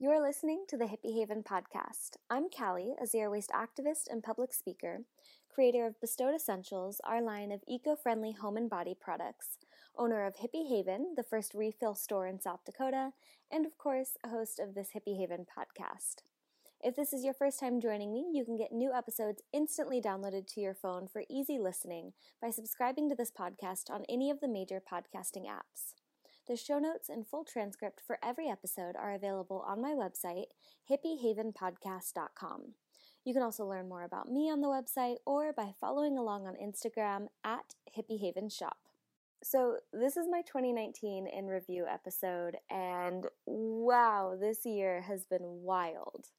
You're listening to the Hippie Haven podcast. I'm Callie, a zero waste activist and public speaker, creator of Bestowed Essentials, our line of eco friendly home and body products, owner of Hippie Haven, the first refill store in South Dakota, and of course, a host of this Hippie Haven podcast. If this is your first time joining me, you can get new episodes instantly downloaded to your phone for easy listening by subscribing to this podcast on any of the major podcasting apps. The show notes and full transcript for every episode are available on my website, hippiehavenpodcast.com. You can also learn more about me on the website or by following along on Instagram at hippiehavenshop. So, this is my 2019 in review episode, and wow, this year has been wild.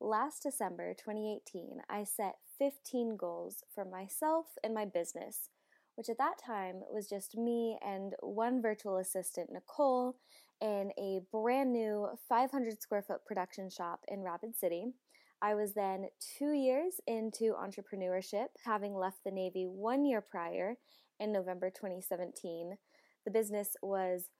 Last December 2018, I set 15 goals for myself and my business which at that time was just me and one virtual assistant, Nicole, in a brand new 500 square foot production shop in Rapid City. I was then two years into entrepreneurship, having left the Navy one year prior in November 2017. The business was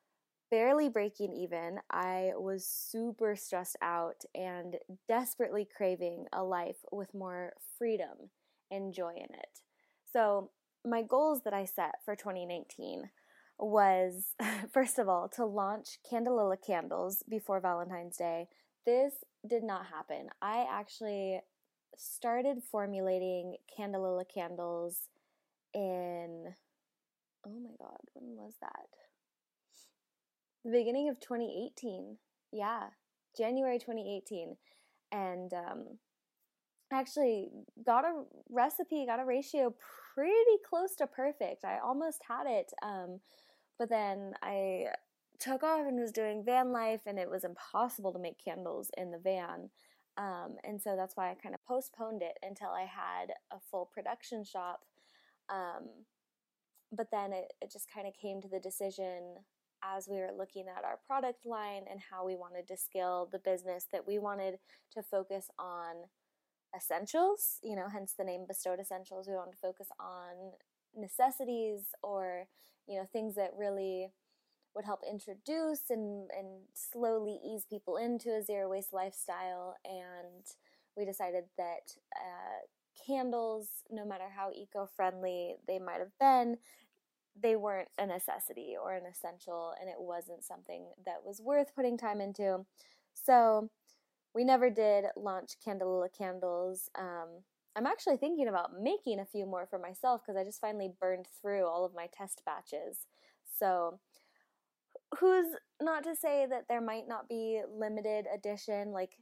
barely breaking even. I was super stressed out and desperately craving a life with more freedom and joy in it. So my goals that I set for 2019 was first of all to launch Candelilla candles before Valentine's Day. This did not happen. I actually started formulating Candelilla candles in oh my god, when was that? The beginning of 2018. Yeah, January 2018. And um, actually got a recipe, got a ratio pretty close to perfect. I almost had it, um, but then I took off and was doing van life, and it was impossible to make candles in the van. Um, and so that's why I kind of postponed it until I had a full production shop. Um, but then it, it just kind of came to the decision as we were looking at our product line and how we wanted to scale the business that we wanted to focus on essentials, you know, hence the name bestowed essentials. We want to focus on necessities or, you know, things that really would help introduce and, and slowly ease people into a zero waste lifestyle. And we decided that uh, candles, no matter how eco friendly they might have been, they weren't a necessity or an essential, and it wasn't something that was worth putting time into. So we never did launch Candelilla candles. Um, I'm actually thinking about making a few more for myself because I just finally burned through all of my test batches. So, who's not to say that there might not be limited edition, like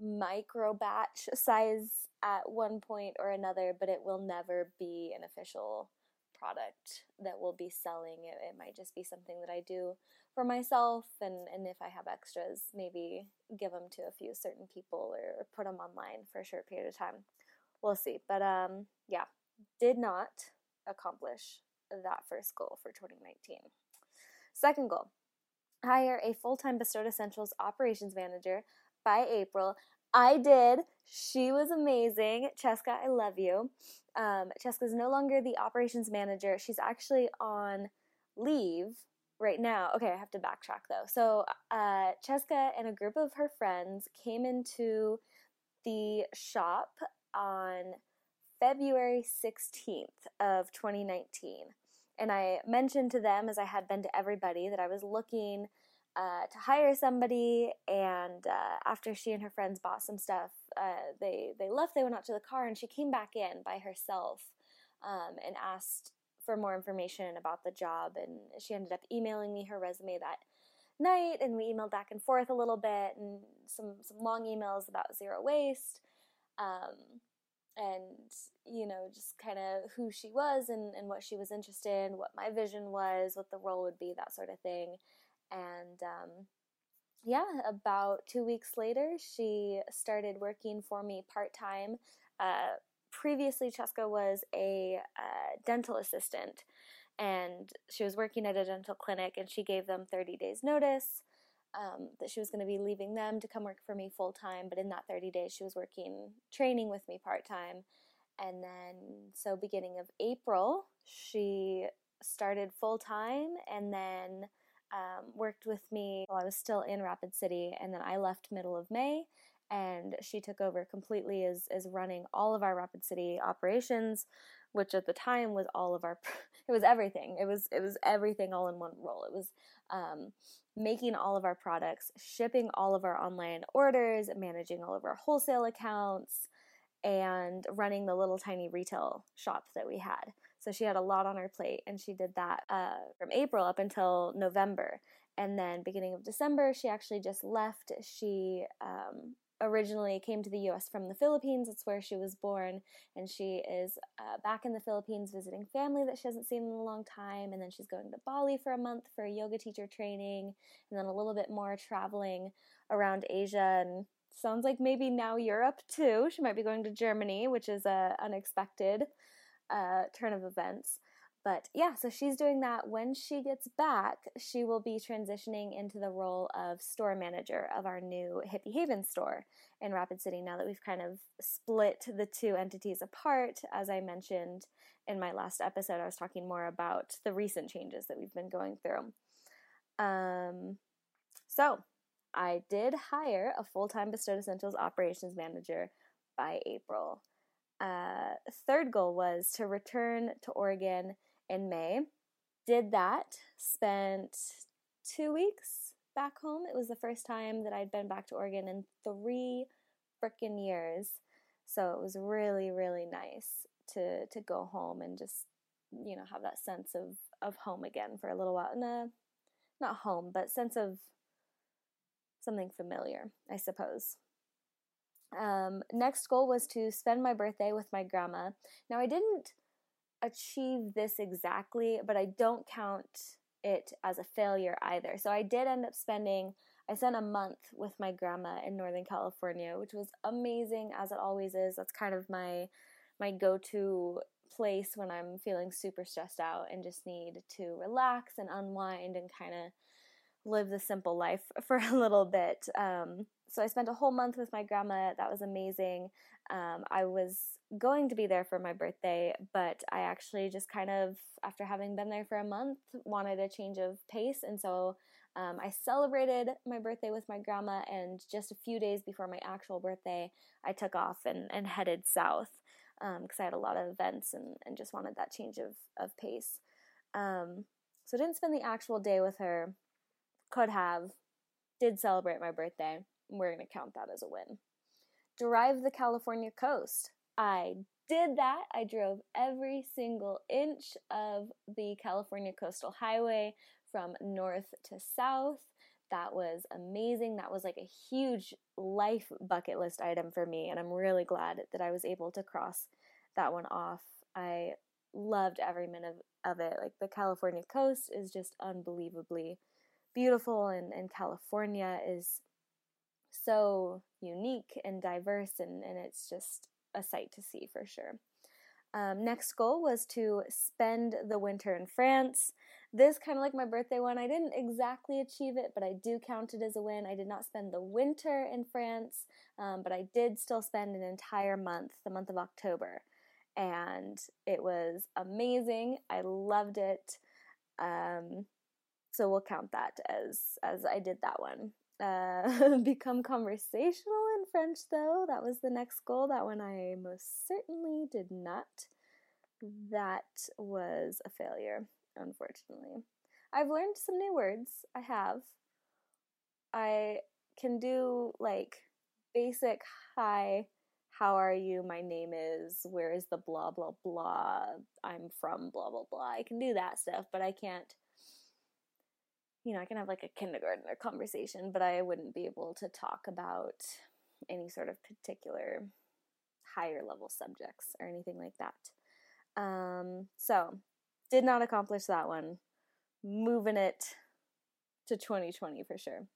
micro batch size at one point or another, but it will never be an official product that we'll be selling. It, it might just be something that I do for myself, and, and if I have extras, maybe give them to a few certain people or, put them online for a short period of time. We'll see. But um, yeah, did not accomplish that first goal for 2019. Second goal hire a full time Bestowed Essentials operations manager by April. I did. She was amazing. Cheska, I love you. Um, is no longer the operations manager. She's actually on leave right now. Okay, I have to backtrack though. So, uh, Cheska and a group of her friends came into the shop on February 16th of 2019. And I mentioned to them, as I had been to everybody, that I was looking uh, to hire somebody. And uh, after she and her friends bought some stuff, uh, they they left. They went out to the car, and she came back in by herself um, and asked for more information about the job. And she ended up emailing me her resume that night, and we emailed back and forth a little bit, and some some long emails about zero waste. Um, and you know just kind of who she was and, and what she was interested in what my vision was what the role would be that sort of thing and um, yeah, about two weeks later, she started working for me part time. Uh, previously, Cheska was a uh, dental assistant and she was working at a dental clinic and she gave them 30 days notice um, that she was going to be leaving them to come work for me full time but in that 30 days she was working training with me part time and then so beginning of april she started full time and then um, worked with me while I was still in Rapid City, and then I left middle of May, and she took over completely as, as running all of our Rapid City operations, which at the time was all of our, it was everything. It was it was everything all in one role. It was um, making all of our products, shipping all of our online orders, managing all of our wholesale accounts, and running the little tiny retail shop that we had. So she had a lot on her plate, and she did that uh, from April up until November. And then, beginning of December, she actually just left. She um, originally came to the US from the Philippines. It's where she was born. And she is uh, back in the Philippines visiting family that she hasn't seen in a long time. And then she's going to Bali for a month for yoga teacher training. And then a little bit more traveling around Asia and sounds like maybe now Europe too. She might be going to Germany, which is a unexpected uh, turn of events. But yeah, so she's doing that. When she gets back, she will be transitioning into the role of store manager of our new Hippie Haven store in Rapid City now that we've kind of split the two entities apart. As I mentioned in my last episode, I was talking more about the recent changes that we've been going through. Um, so I did hire a full time Bestowed Essentials operations manager by April. Uh, third goal was to return to Oregon in May. Did that, spent two weeks back home. It was the first time that I'd been back to Oregon in three freaking years. So it was really, really nice to to go home and just, you know, have that sense of, of home again for a little while. Nah, not home, but sense of something familiar, I suppose. Um, next goal was to spend my birthday with my grandma. Now, I didn't achieve this exactly, but I don't count it as a failure either. So I did end up spending, I spent a month with my grandma in Northern California, which was amazing as it always is. That's kind of my my go-to place when I'm feeling super stressed out and just need to relax and unwind and kind of live the simple life for a little bit. Um, so I spent a whole month with my grandma. That was amazing. Um, I was going to be there for my birthday, but I actually just kind of, after having been there for a month, wanted a change of pace. And so um, I celebrated my birthday with my grandma, and just a few days before my actual birthday, I took off and, and headed south because um, I had a lot of events and, and just wanted that change of, of pace. Um, so I didn't spend the actual day with her, could have, did celebrate my birthday. We're going to count that as a win. Drive the California coast. I did that. I drove every single inch of the California Coastal Highway from north to south. That was amazing. That was like a huge life bucket list item for me, and I'm really glad that I was able to cross that one off. I loved every minute of it. Like the California coast is just unbelievably beautiful, and, and California is so unique and diverse, and, and it's just a sight to see for sure. Um, next goal was to spend the winter in France. This kind of like my birthday one. I didn't exactly achieve it, but I do count it as a win. I did not spend the winter in France, um, but I did still spend an entire month, the month of October, and it was amazing. I loved it. Um, so we'll count that as as I did that one. Uh, become conversational in French, though. That was the next goal. That one I most certainly did not. That was a failure, unfortunately. I've learned some new words. I have. I can do like basic hi, how are you? My name is, where is the blah, blah, blah. I'm from blah, blah, blah. I can do that stuff, but I can't you know, I can have like a kindergartner conversation, but I wouldn't be able to talk about any sort of particular higher level subjects or anything like that. Um, so, did not accomplish that one. Moving it to 2020 for sure.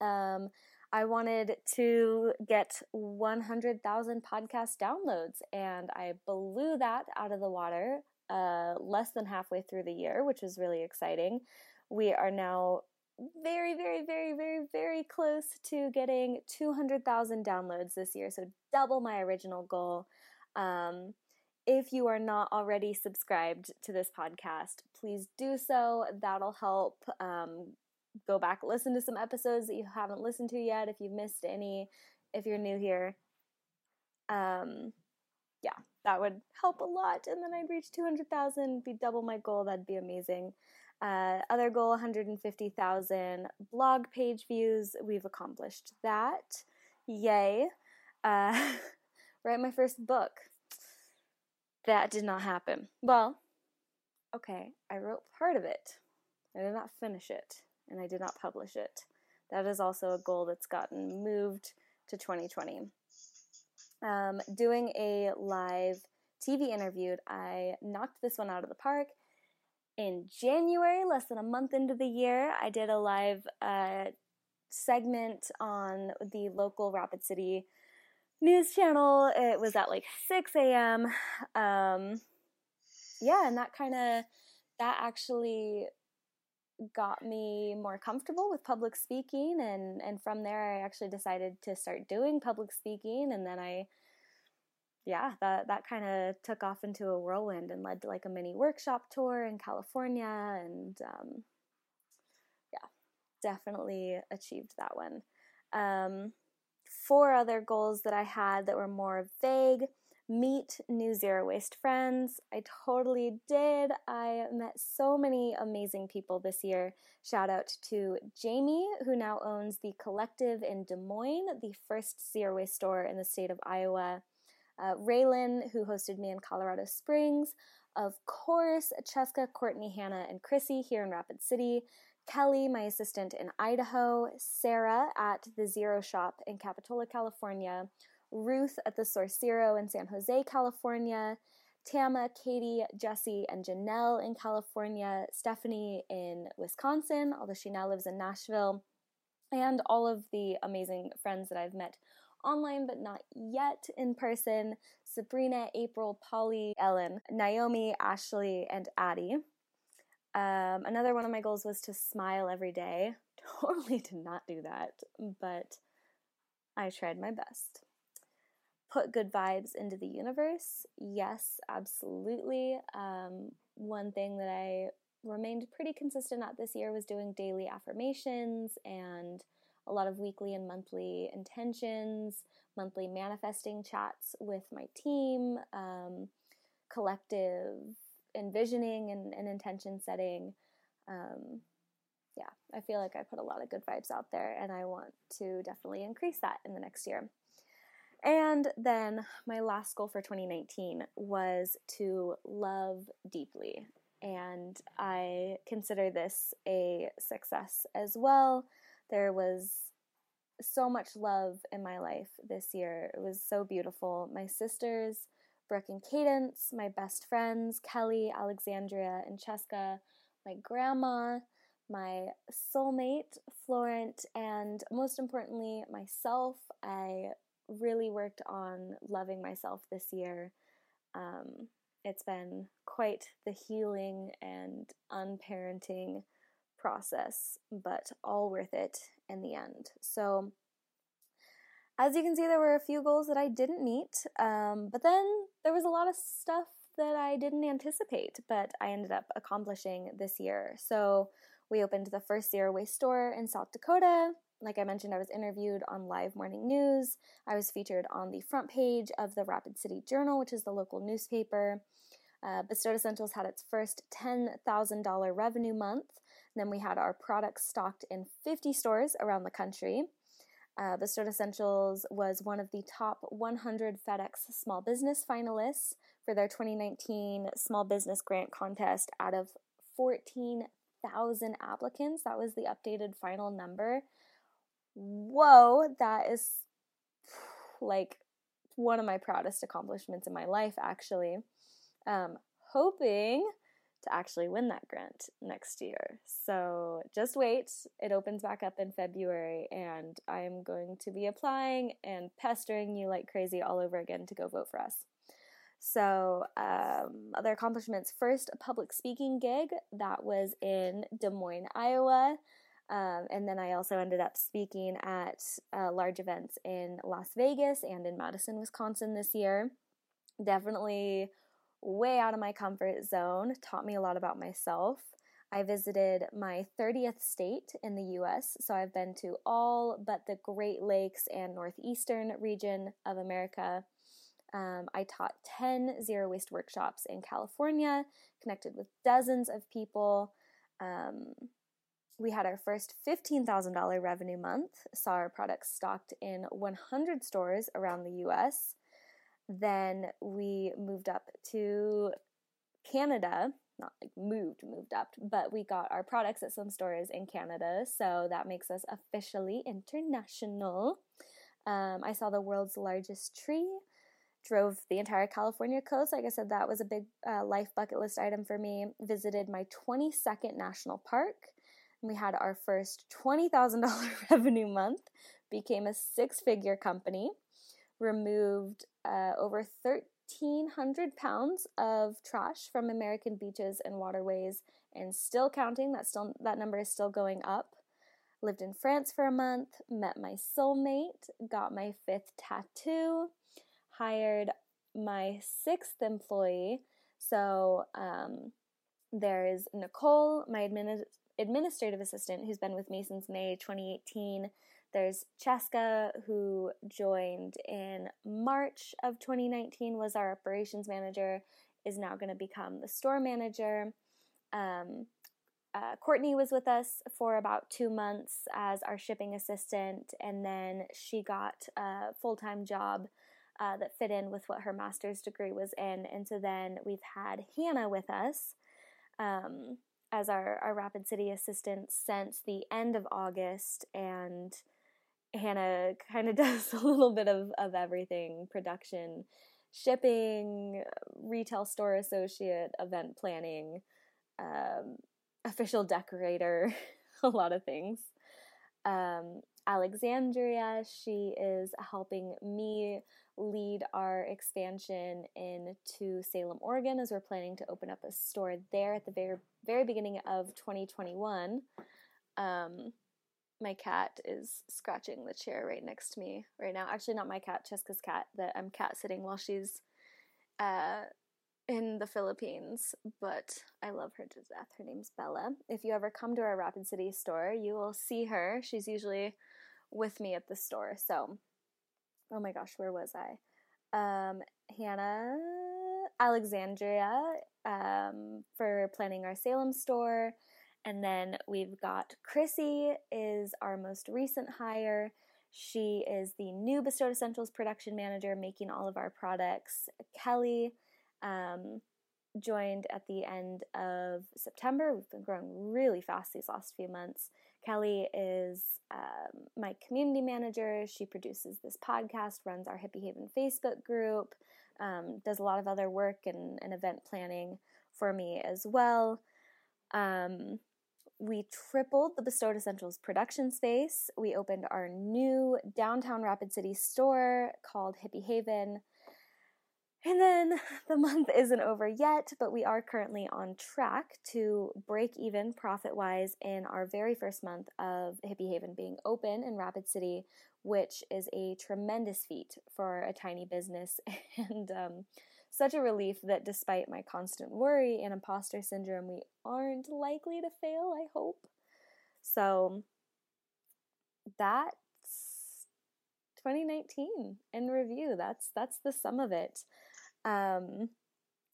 Um, I wanted to get 100,000 podcast downloads, and I blew that out of the water uh, less than halfway through the year, which was really exciting we are now very, very, very, very, very close to getting 200,000 downloads this year. So double my original goal. Um, if you are not already subscribed to this podcast, please do so. That'll help. Um, go back, listen to some episodes that you haven't listened to yet if you've missed any, if you're new here. Um, yeah, that would help a lot. And then I'd reach 200,000, be double my goal. That'd be amazing. Uh, other goal 150,000 blog page views. We've accomplished that. Yay. Uh, write my first book. That did not happen. Well, okay, I wrote part of it. I did not finish it, and I did not publish it. That is also a goal that's gotten moved to 2020. Um, doing a live TV interview, I knocked this one out of the park. In January, less than a month into the year, I did a live uh, segment on the local Rapid City news channel. It was at like 6 a.m. Um, yeah, and that kind of, that actually got me more comfortable with public speaking and and from there I actually decided to start doing public speaking and then I yeah that that kind of took off into a whirlwind and led to like a mini workshop tour in California and um, yeah definitely achieved that one um, four other goals that I had that were more vague meet new zero waste friends. I totally did. I met so many amazing people this year. Shout out to Jamie, who now owns the Collective in Des Moines, the first zero waste store in the state of Iowa. Uh, Raylan, who hosted me in Colorado Springs. Of course, Cheska, Courtney, Hannah, and Chrissy here in Rapid City. Kelly, my assistant in Idaho, Sarah at the Zero Shop in Capitola, California, Ruth at the Source Zero in San Jose, California, Tama, Katie, Jesse, and Janelle in California, Stephanie in Wisconsin, although she now lives in Nashville, and all of the amazing friends that I've met online but not yet in person Sabrina, April, Polly, Ellen, Naomi, Ashley, and Addie. Um, another one of my goals was to smile every day. Totally did not do that, but I tried my best. Put good vibes into the universe. Yes, absolutely. Um, one thing that I remained pretty consistent at this year was doing daily affirmations and a lot of weekly and monthly intentions, monthly manifesting chats with my team, um, collective envisioning and, and intention setting. Um, yeah, I feel like I put a lot of good vibes out there, and I want to definitely increase that in the next year. And then my last goal for 2019 was to love deeply. And I consider this a success as well. There was so much love in my life this year. It was so beautiful. My sisters Brooke and Cadence, my best friends, Kelly, Alexandria, and Cheska, my grandma, my soulmate, Florent, and most importantly, myself. I really worked on loving myself this year. Um, it's been quite the healing and unparenting process, but all worth it in the end. So, as you can see, there were a few goals that I didn't meet, um, but then there was a lot of stuff that I didn't anticipate, but I ended up accomplishing this year. So we opened the first zero waste store in South Dakota. Like I mentioned, I was interviewed on live morning news. I was featured on the front page of the Rapid City Journal, which is the local newspaper. Uh, Bestowed Essentials had its first $10,000 revenue month. Then we had our products stocked in 50 stores around the country. Uh, Bestowed Essentials was one of the top 100 FedEx small business finalists for their 2019 small business grant contest out of 14,000 applicants. That was the updated final number. Whoa, that is like one of my proudest accomplishments in my life, actually. Um, hoping to actually win that grant next year. So just wait. It opens back up in February, and I'm going to be applying and pestering you like crazy all over again to go vote for us. So, um, other accomplishments first, a public speaking gig that was in Des Moines, Iowa. Um, and then I also ended up speaking at uh, large events in Las Vegas and in Madison, Wisconsin this year. Definitely way out of my comfort zone, taught me a lot about myself. I visited my 30th state in the US, so I've been to all but the Great Lakes and Northeastern region of America. Um, I taught 10 zero waste workshops in California, connected with dozens of people. Um, we had our first $15,000 revenue month, saw our products stocked in 100 stores around the US. Then we moved up to Canada not like moved, moved up, but we got our products at some stores in Canada, so that makes us officially international. Um, I saw the world's largest tree, drove the entire California coast. Like I said, that was a big uh, life bucket list item for me. Visited my 22nd national park. We had our first $20,000 revenue month, became a six figure company, removed uh, over 1,300 pounds of trash from American beaches and waterways, and still counting. That still that number is still going up. Lived in France for a month, met my soulmate, got my fifth tattoo, hired my sixth employee. So um, there's Nicole, my admin- administrative assistant, who's been with me since May 2018. There's Cheska, who joined in March of 2019, was our operations manager, is now going to become the store manager. Um, uh, Courtney was with us for about two months as our shipping assistant, and then she got a full time job uh, that fit in with what her master's degree was in. And so then we've had Hannah with us um, as our, our Rapid City assistant since the end of August, and Hannah kind of does a little bit of, of everything production, shipping, retail store associate, event planning, um, official decorator, a lot of things. Um, Alexandria, she is helping me lead our expansion into Salem, Oregon, as we're planning to open up a store there at the very very beginning of 2021. Um, my cat is scratching the chair right next to me right now. Actually, not my cat, Cheska's cat. That I'm cat sitting while she's uh, in the Philippines. But I love her to death. Her name's Bella. If you ever come to our Rapid City store, you will see her. She's usually with me at the store. So, oh my gosh, where was I? Um, Hannah, Alexandria, um, for planning our Salem store. And then we've got Chrissy is our most recent hire. She is the new Bestowed Essentials production manager, making all of our products. Kelly um, joined at the end of September. We've been growing really fast these last few months. Kelly is um, my community manager. She produces this podcast, runs our Hippie Haven Facebook group, um, does a lot of other work and, and event planning for me as well. Um, we tripled the Bestowed Essentials production space. We opened our new downtown Rapid City store called Hippie Haven. And then the month isn't over yet, but we are currently on track to break even profit wise in our very first month of Hippie Haven being open in Rapid City, which is a tremendous feat for a tiny business. And um, such a relief that despite my constant worry and imposter syndrome, we aren't likely to fail, I hope. So that's 2019 in review. That's that's the sum of it. Um,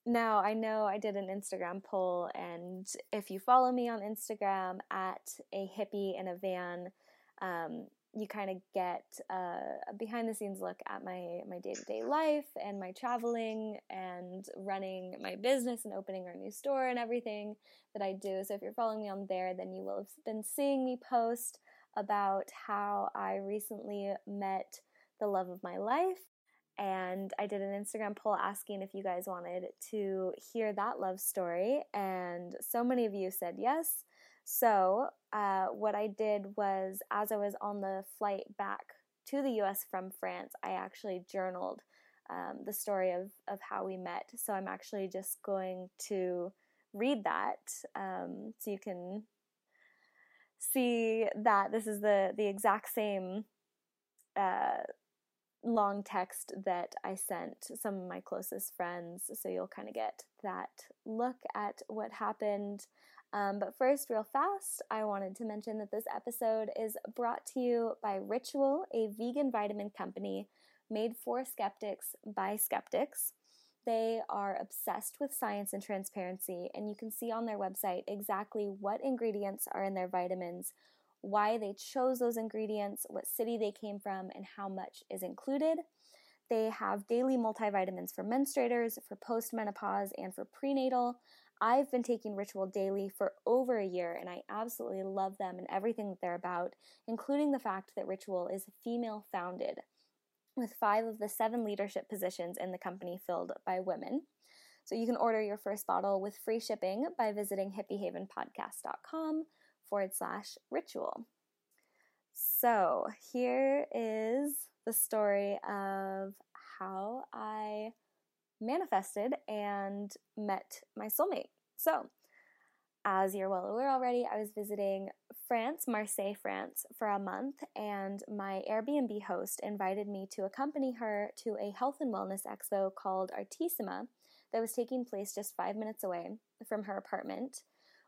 now I know I did an Instagram poll, and if you follow me on Instagram at a hippie in a van, um, you kind of get a behind the scenes look at my my day-to-day life and my traveling and running my business and opening our new store and everything that I do. So if you're following me on there, then you will have been seeing me post about how I recently met the love of my life and I did an Instagram poll asking if you guys wanted to hear that love story and so many of you said yes. So, uh, what I did was, as I was on the flight back to the US from France, I actually journaled um, the story of, of how we met. So, I'm actually just going to read that um, so you can see that this is the, the exact same uh, long text that I sent some of my closest friends, so you'll kind of get that look at what happened. Um, but first, real fast, I wanted to mention that this episode is brought to you by Ritual, a vegan vitamin company made for skeptics by skeptics. They are obsessed with science and transparency, and you can see on their website exactly what ingredients are in their vitamins, why they chose those ingredients, what city they came from, and how much is included. They have daily multivitamins for menstruators, for postmenopause, and for prenatal. I've been taking Ritual daily for over a year and I absolutely love them and everything that they're about, including the fact that Ritual is female founded, with five of the seven leadership positions in the company filled by women. So you can order your first bottle with free shipping by visiting hippiehavenpodcast.com forward slash ritual. So here is the story of how I manifested and met my soulmate. So, as you're well aware already, I was visiting France, Marseille, France, for a month, and my Airbnb host invited me to accompany her to a health and wellness expo called Artémisia that was taking place just five minutes away from her apartment.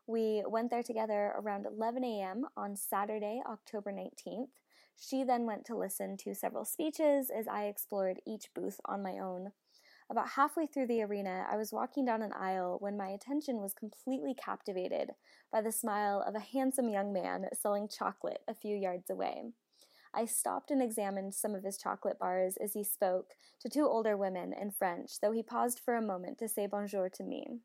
We went there together around 11 a.m. on Saturday, October 19th. She then went to listen to several speeches as I explored each booth on my own. About halfway through the arena, I was walking down an aisle when my attention was completely captivated by the smile of a handsome young man selling chocolate a few yards away. I stopped and examined some of his chocolate bars as he spoke to two older women in French, though he paused for a moment to say bonjour to me.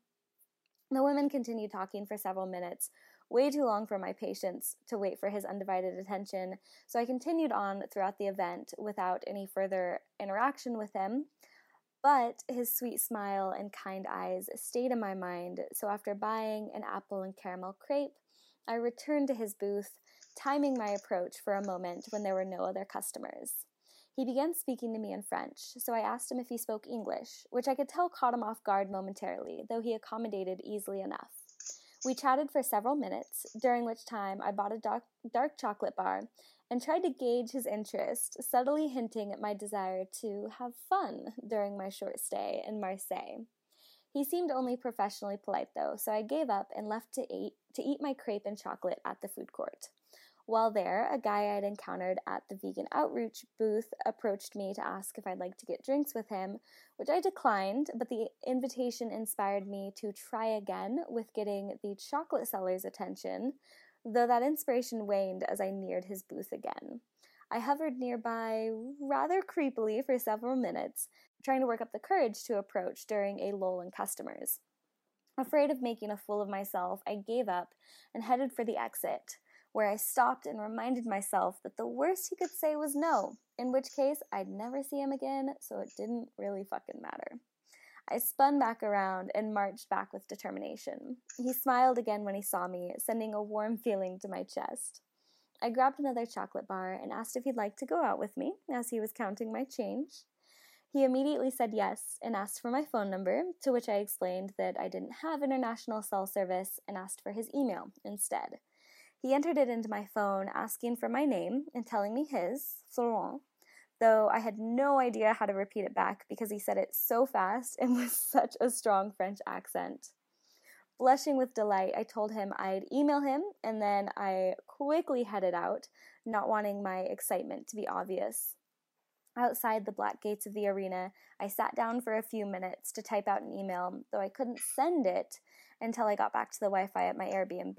The women continued talking for several minutes, way too long for my patience to wait for his undivided attention, so I continued on throughout the event without any further interaction with him but his sweet smile and kind eyes stayed in my mind, so after buying an apple and caramel crepe, I returned to his booth, timing my approach for a moment when there were no other customers. He began speaking to me in French, so I asked him if he spoke English, which I could tell caught him off guard momentarily, though he accommodated easily enough. We chatted for several minutes, during which time I bought a dark, dark chocolate bar and tried to gauge his interest, subtly hinting at my desire to have fun during my short stay in Marseille. He seemed only professionally polite though, so I gave up and left to eat to eat my crepe and chocolate at the food court. While there, a guy I'd encountered at the vegan outreach booth approached me to ask if I'd like to get drinks with him, which I declined, but the invitation inspired me to try again with getting the chocolate seller's attention, though that inspiration waned as I neared his booth again. I hovered nearby rather creepily for several minutes, trying to work up the courage to approach during a lull in customers. Afraid of making a fool of myself, I gave up and headed for the exit, where I stopped and reminded myself that the worst he could say was no, in which case I'd never see him again, so it didn't really fucking matter. I spun back around and marched back with determination. He smiled again when he saw me, sending a warm feeling to my chest. I grabbed another chocolate bar and asked if he'd like to go out with me, as he was counting my change. He immediately said yes and asked for my phone number, to which I explained that I didn't have international cell service and asked for his email instead. He entered it into my phone, asking for my name and telling me his, Florent, though I had no idea how to repeat it back because he said it so fast and with such a strong French accent. Blushing with delight, I told him I'd email him, and then I quickly headed out, not wanting my excitement to be obvious. Outside the black gates of the arena, I sat down for a few minutes to type out an email, though I couldn't send it until I got back to the Wi Fi at my Airbnb.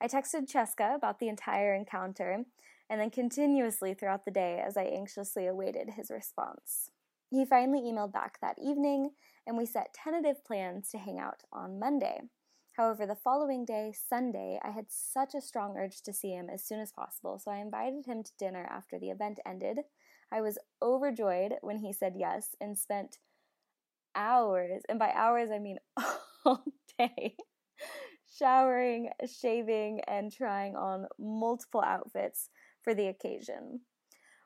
I texted Cheska about the entire encounter, and then continuously throughout the day as I anxiously awaited his response. He finally emailed back that evening, and we set tentative plans to hang out on Monday. However, the following day, Sunday, I had such a strong urge to see him as soon as possible, so I invited him to dinner after the event ended. I was overjoyed when he said yes and spent hours, and by hours I mean all day, showering, shaving, and trying on multiple outfits for the occasion.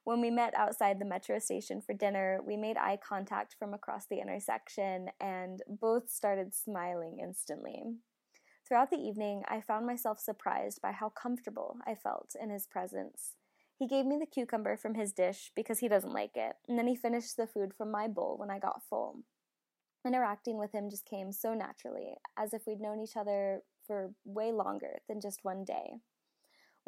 When we met outside the metro station for dinner, we made eye contact from across the intersection and both started smiling instantly. Throughout the evening, I found myself surprised by how comfortable I felt in his presence. He gave me the cucumber from his dish because he doesn't like it, and then he finished the food from my bowl when I got full. Interacting with him just came so naturally, as if we'd known each other for way longer than just one day.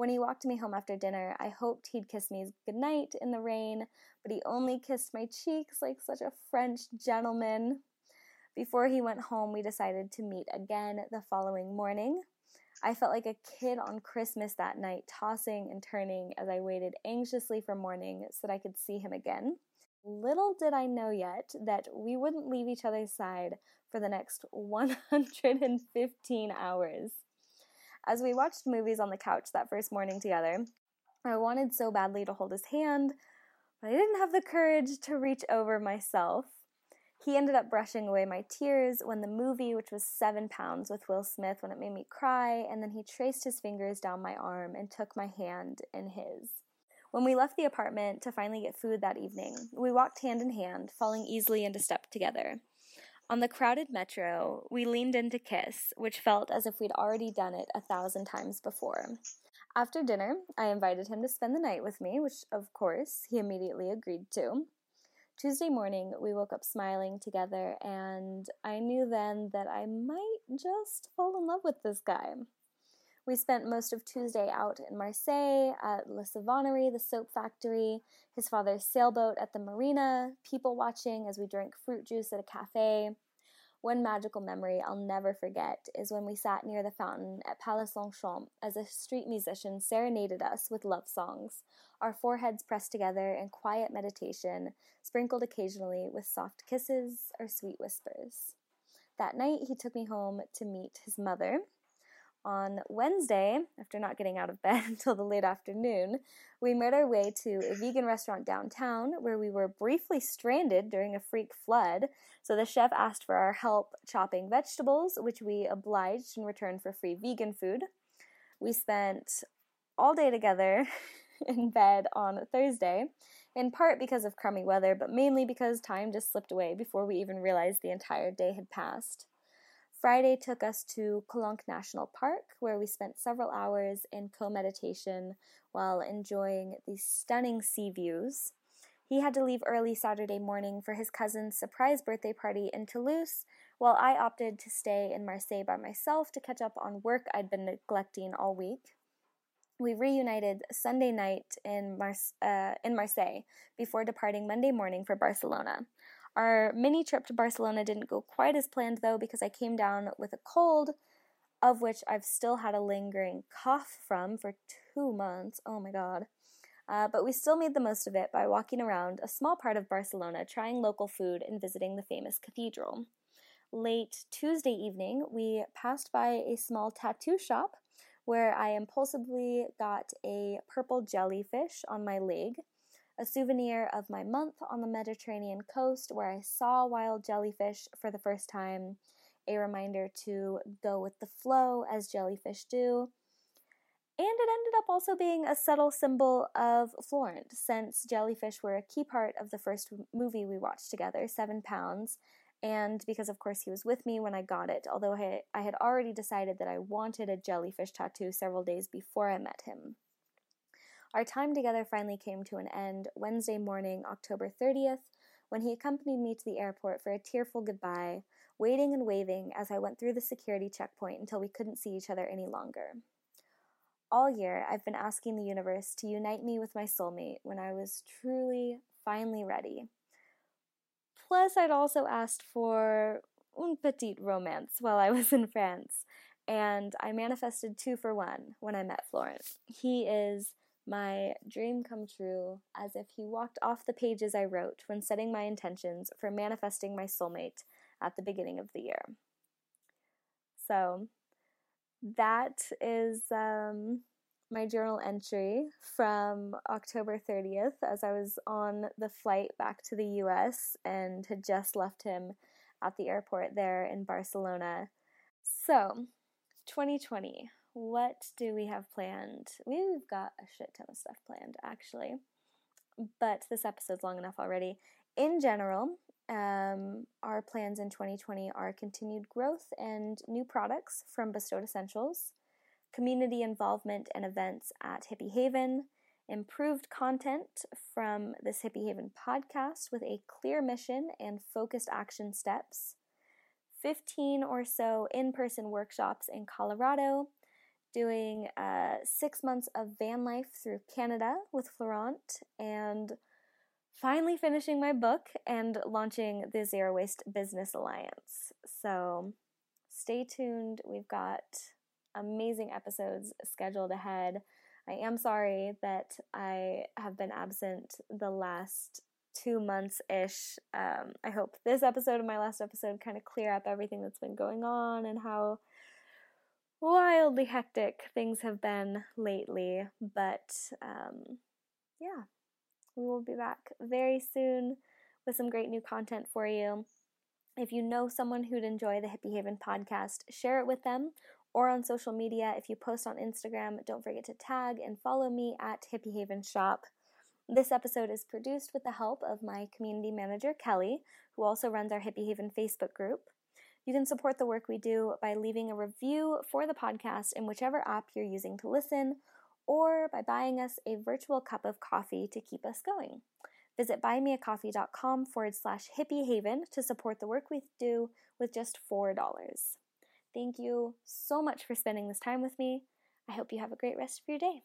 When he walked me home after dinner, I hoped he'd kiss me goodnight in the rain, but he only kissed my cheeks like such a French gentleman. Before he went home, we decided to meet again the following morning. I felt like a kid on Christmas that night, tossing and turning as I waited anxiously for morning so that I could see him again. Little did I know yet that we wouldn't leave each other's side for the next 115 hours. As we watched movies on the couch that first morning together, I wanted so badly to hold his hand, but I didn't have the courage to reach over myself. He ended up brushing away my tears when the movie, which was Seven Pounds with Will Smith, when it made me cry, and then he traced his fingers down my arm and took my hand in his. When we left the apartment to finally get food that evening, we walked hand in hand, falling easily into step together. On the crowded metro, we leaned in to kiss, which felt as if we'd already done it a thousand times before. After dinner, I invited him to spend the night with me, which, of course, he immediately agreed to. Tuesday morning, we woke up smiling together, and I knew then that I might just fall in love with this guy. We spent most of Tuesday out in Marseille at La Savonnerie, the soap factory, his father's sailboat at the marina, people watching as we drank fruit juice at a cafe. One magical memory I'll never forget is when we sat near the fountain at Palais Longchamp as a street musician serenaded us with love songs, our foreheads pressed together in quiet meditation, sprinkled occasionally with soft kisses or sweet whispers. That night, he took me home to meet his mother, on Wednesday, after not getting out of bed until the late afternoon, we made our way to a vegan restaurant downtown where we were briefly stranded during a freak flood. So the chef asked for our help chopping vegetables, which we obliged in return for free vegan food. We spent all day together in bed on Thursday, in part because of crummy weather, but mainly because time just slipped away before we even realized the entire day had passed. Friday took us to Calanque National Park, where we spent several hours in co meditation while enjoying these stunning sea views. He had to leave early Saturday morning for his cousin's surprise birthday party in Toulouse, while I opted to stay in Marseille by myself to catch up on work I'd been neglecting all week. We reunited Sunday night in, uh, in Marseille before departing Monday morning for Barcelona. Our mini trip to Barcelona didn't go quite as planned though because I came down with a cold, of which I've still had a lingering cough from for two months. Oh my god. Uh, but we still made the most of it by walking around a small part of Barcelona, trying local food, and visiting the famous cathedral. Late Tuesday evening, we passed by a small tattoo shop where I impulsively got a purple jellyfish on my leg a souvenir of my month on the Mediterranean coast where I saw wild jellyfish for the first time, a reminder to go with the flow as jellyfish do. And it ended up also being a subtle symbol of Florent, since jellyfish were a key part of the first movie we watched together, Seven Pounds, and because of course he was with me when I got it, although I, I had already decided that I wanted a jellyfish tattoo several days before I met him. Our time together finally came to an end Wednesday morning, October 30th, when he accompanied me to the airport for a tearful goodbye, waiting and waving as I went through the security checkpoint until we couldn't see each other any longer. All year, I've been asking the universe to unite me with my soulmate when I was truly, finally ready. Plus, I'd also asked for un petit romance while I was in France, and I manifested two for one when I met Florent. He is my dream come true as if he walked off the pages I wrote when setting my intentions for manifesting my soulmate at the beginning of the year. So, that is um, my journal entry from October 30th as I was on the flight back to the US and had just left him at the airport there in Barcelona. So, 2020 what do we have planned? We've got a shit ton of stuff planned, actually. But this episode's long enough already. In general, um, our plans in 2020 are continued growth and new products from Bestowed Essentials, community involvement and events at Hippie Haven, improved content from this Hippie Haven podcast with a clear mission and focused action steps, 15 or so in person workshops in Colorado, doing uh, six months of van life through Canada with Florent, and finally finishing my book and launching the Zero Waste Business Alliance. So stay tuned. We've got amazing episodes scheduled ahead. I am sorry that I have been absent the last two months ish. Um, I hope this episode and my last episode kind of clear up everything that's been going on and how wildly hectic things have been lately. But um, yeah, we will be back very soon with some great new content for you. If you know someone who'd enjoy the Hippie Haven podcast, share it with them or on social media. If you post on Instagram, don't forget to tag and follow me at Hippie Haven Shop. This episode is produced with the help of my community manager, Kelly, who also runs our Hippie Haven Facebook group. You can support the work we do by leaving a review for the podcast in whichever app you're using to listen, or by buying us a virtual cup of coffee to keep us going. Visit buymeacoffee.com forward slash hippiehaven to support the work we do with just $4. Thank you so much for spending this time with me. I hope you have a great rest of your day.